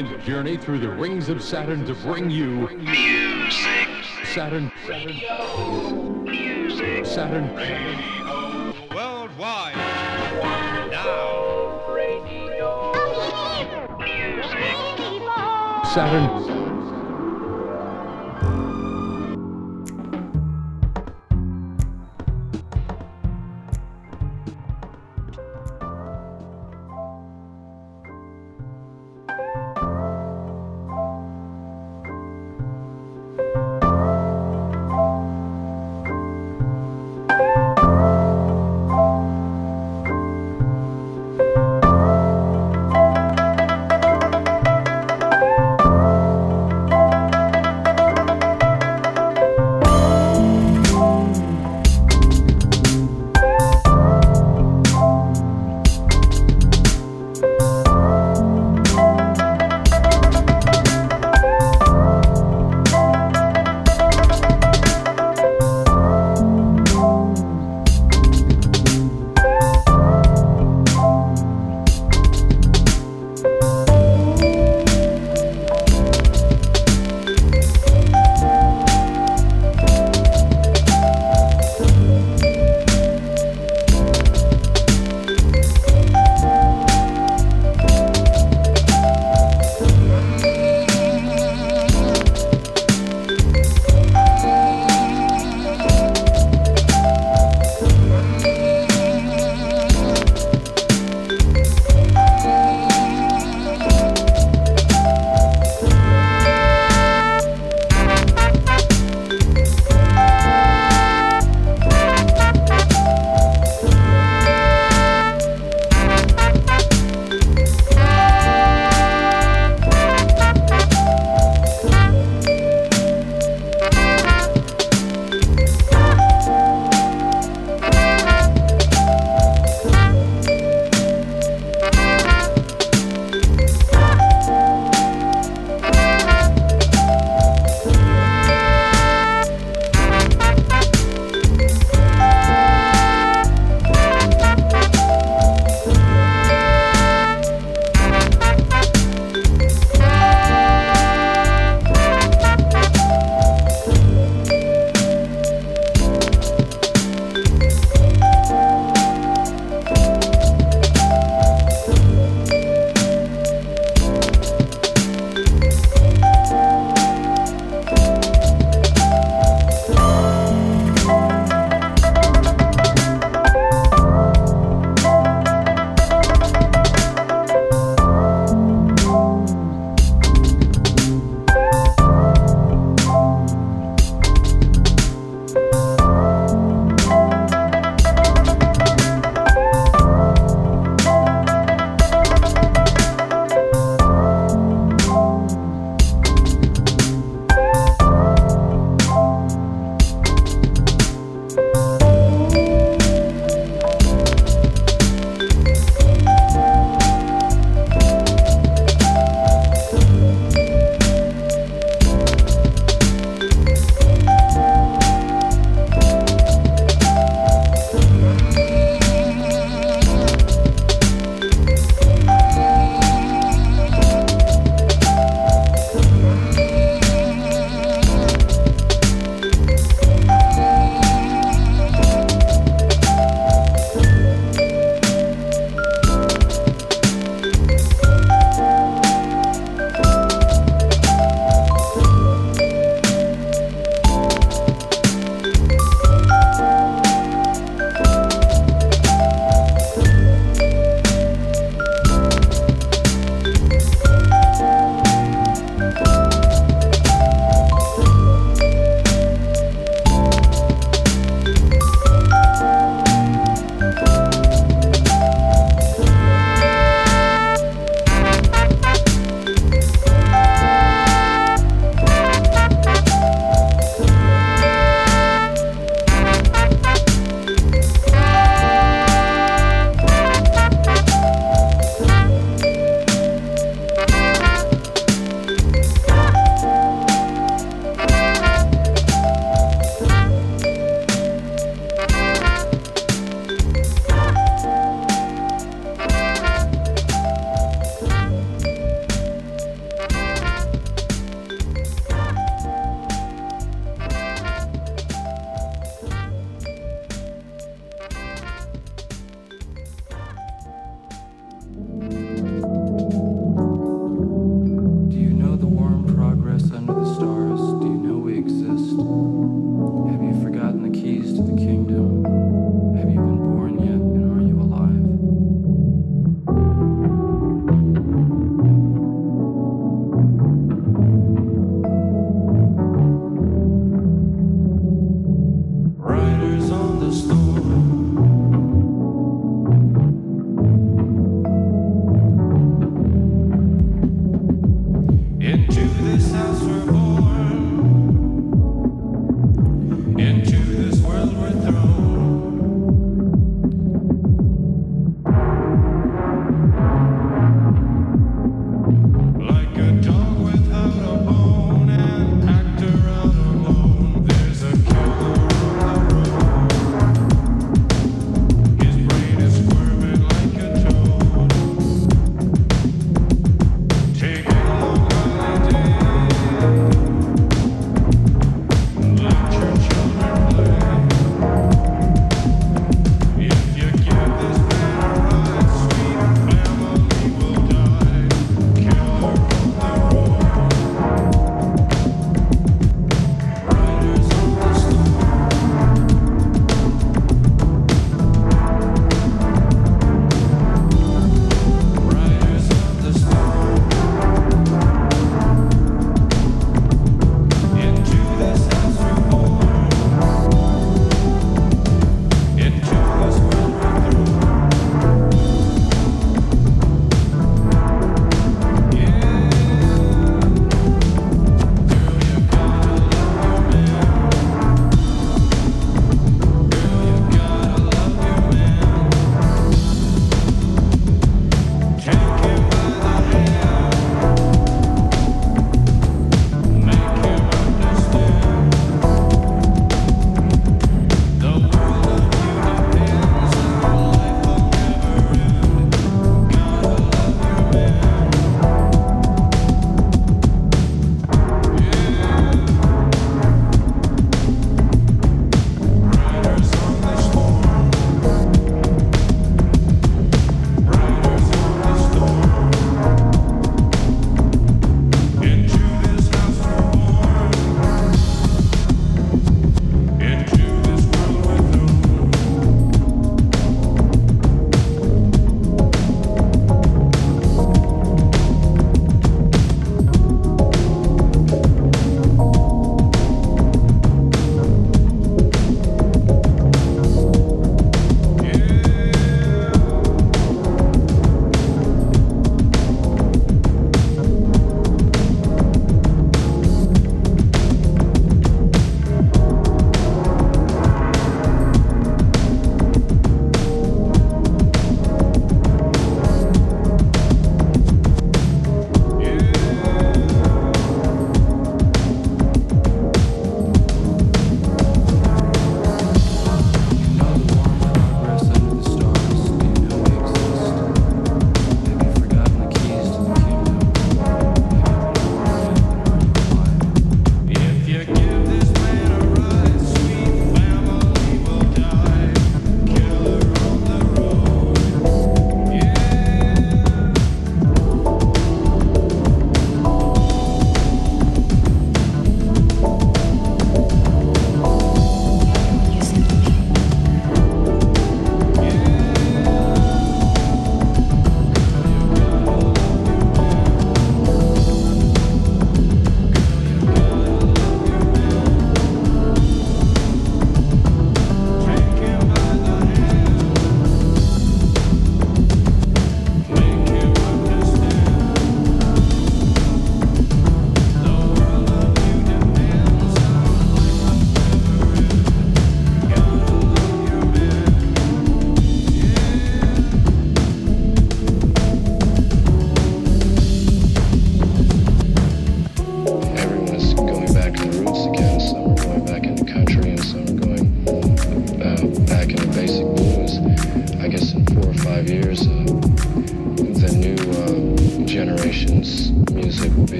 amazing companions journey through the rings of Saturn to bring you Music. Saturn. Music. Saturn. Worldwide. Now. Saturn.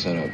set up.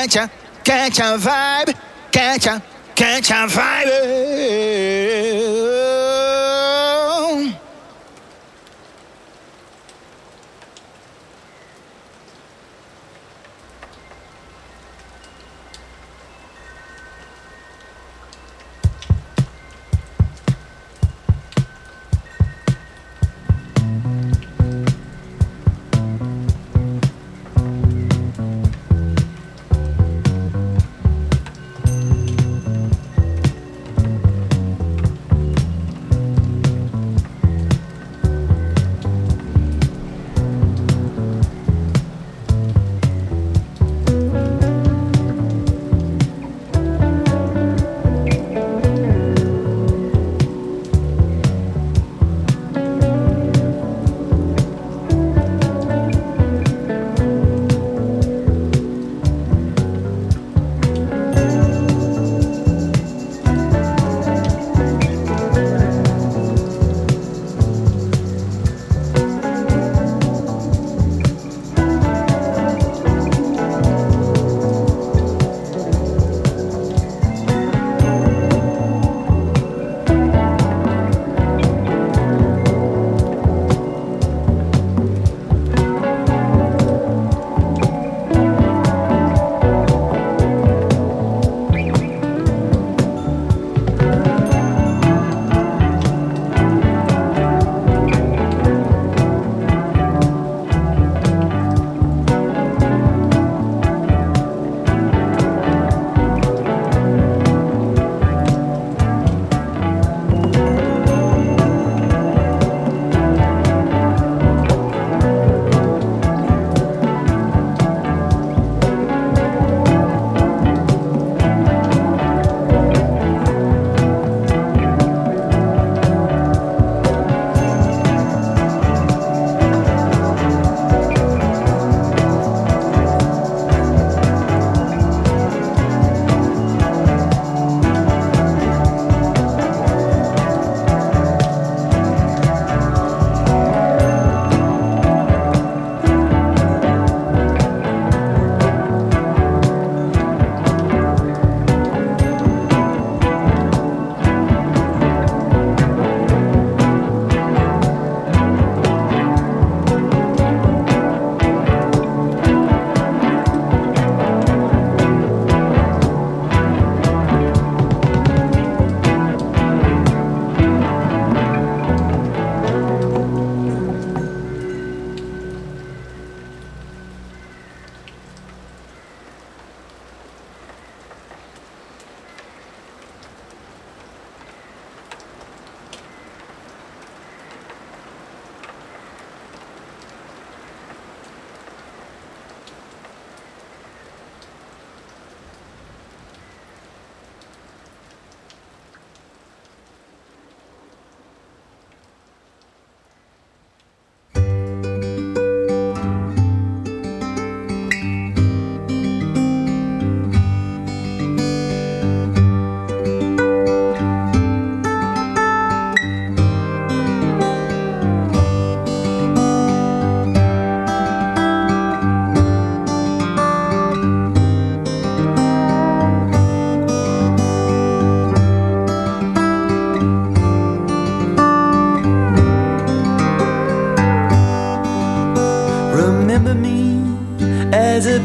Catch a, catch a vibe, catch a, catch a vibe.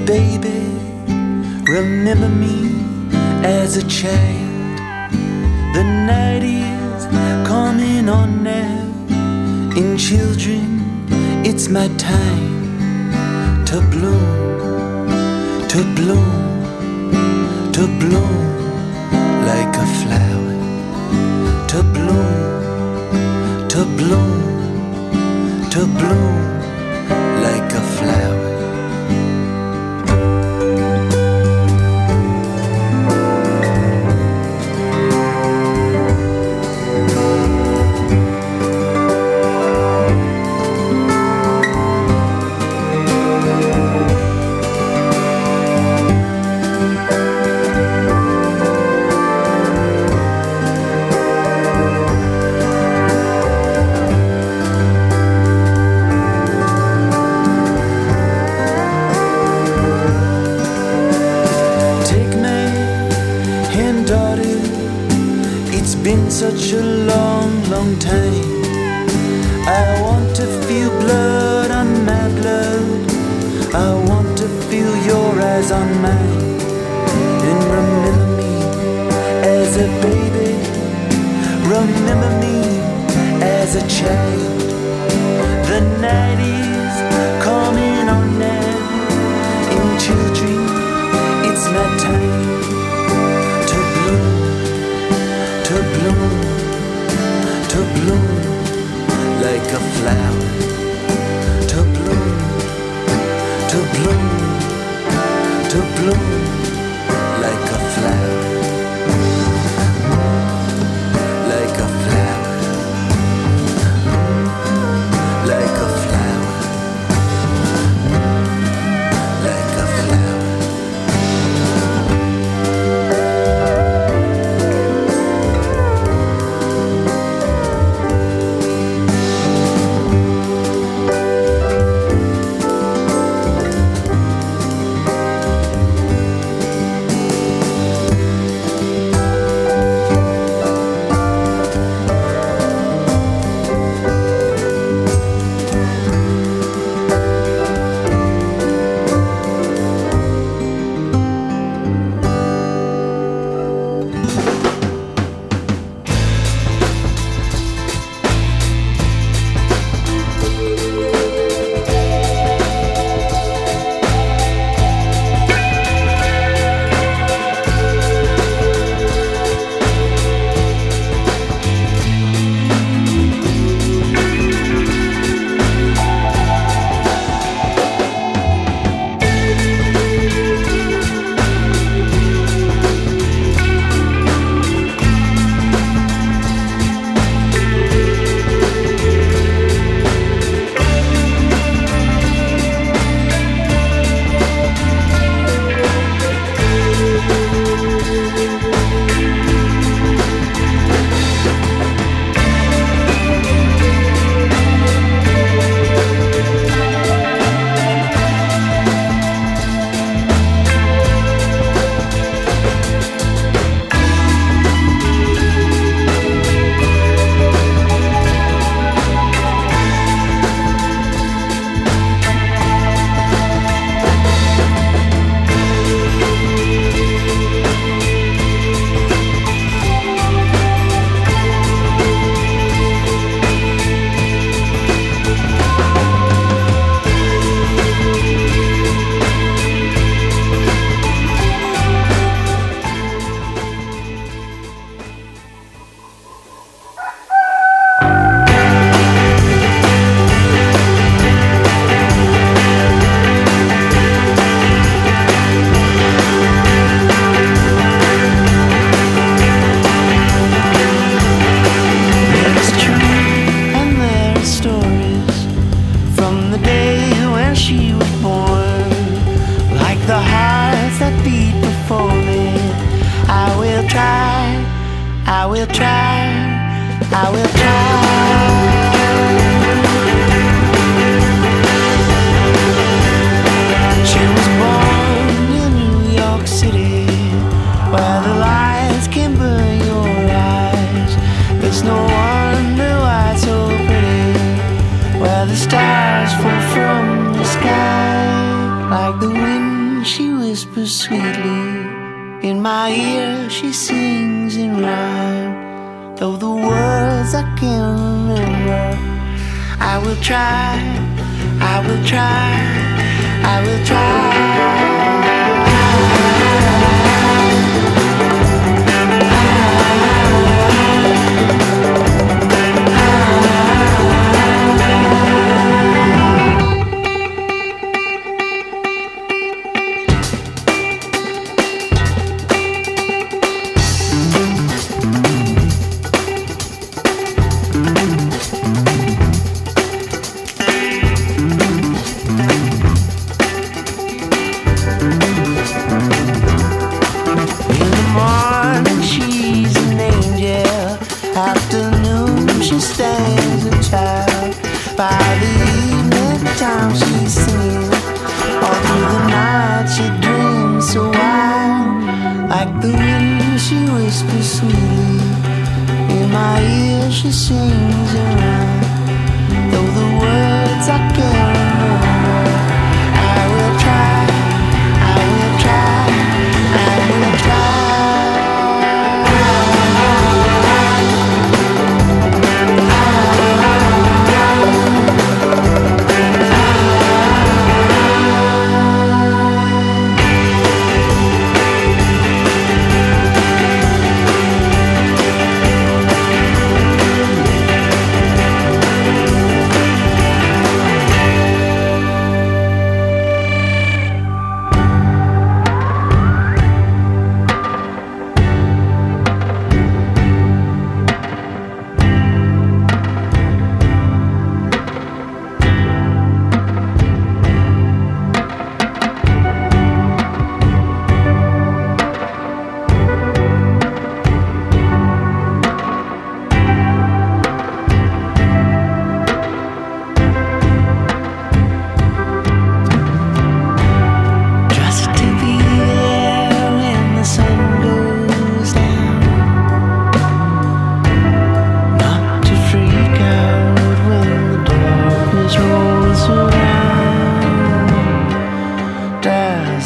baby, remember me as a child. The night is coming on now. In children, it's my time to bloom, to bloom, to bloom like a flower. To bloom, to bloom, to bloom.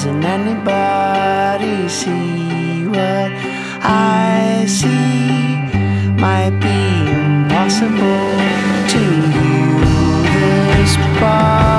Doesn't anybody see what I see? Might be impossible to you this part.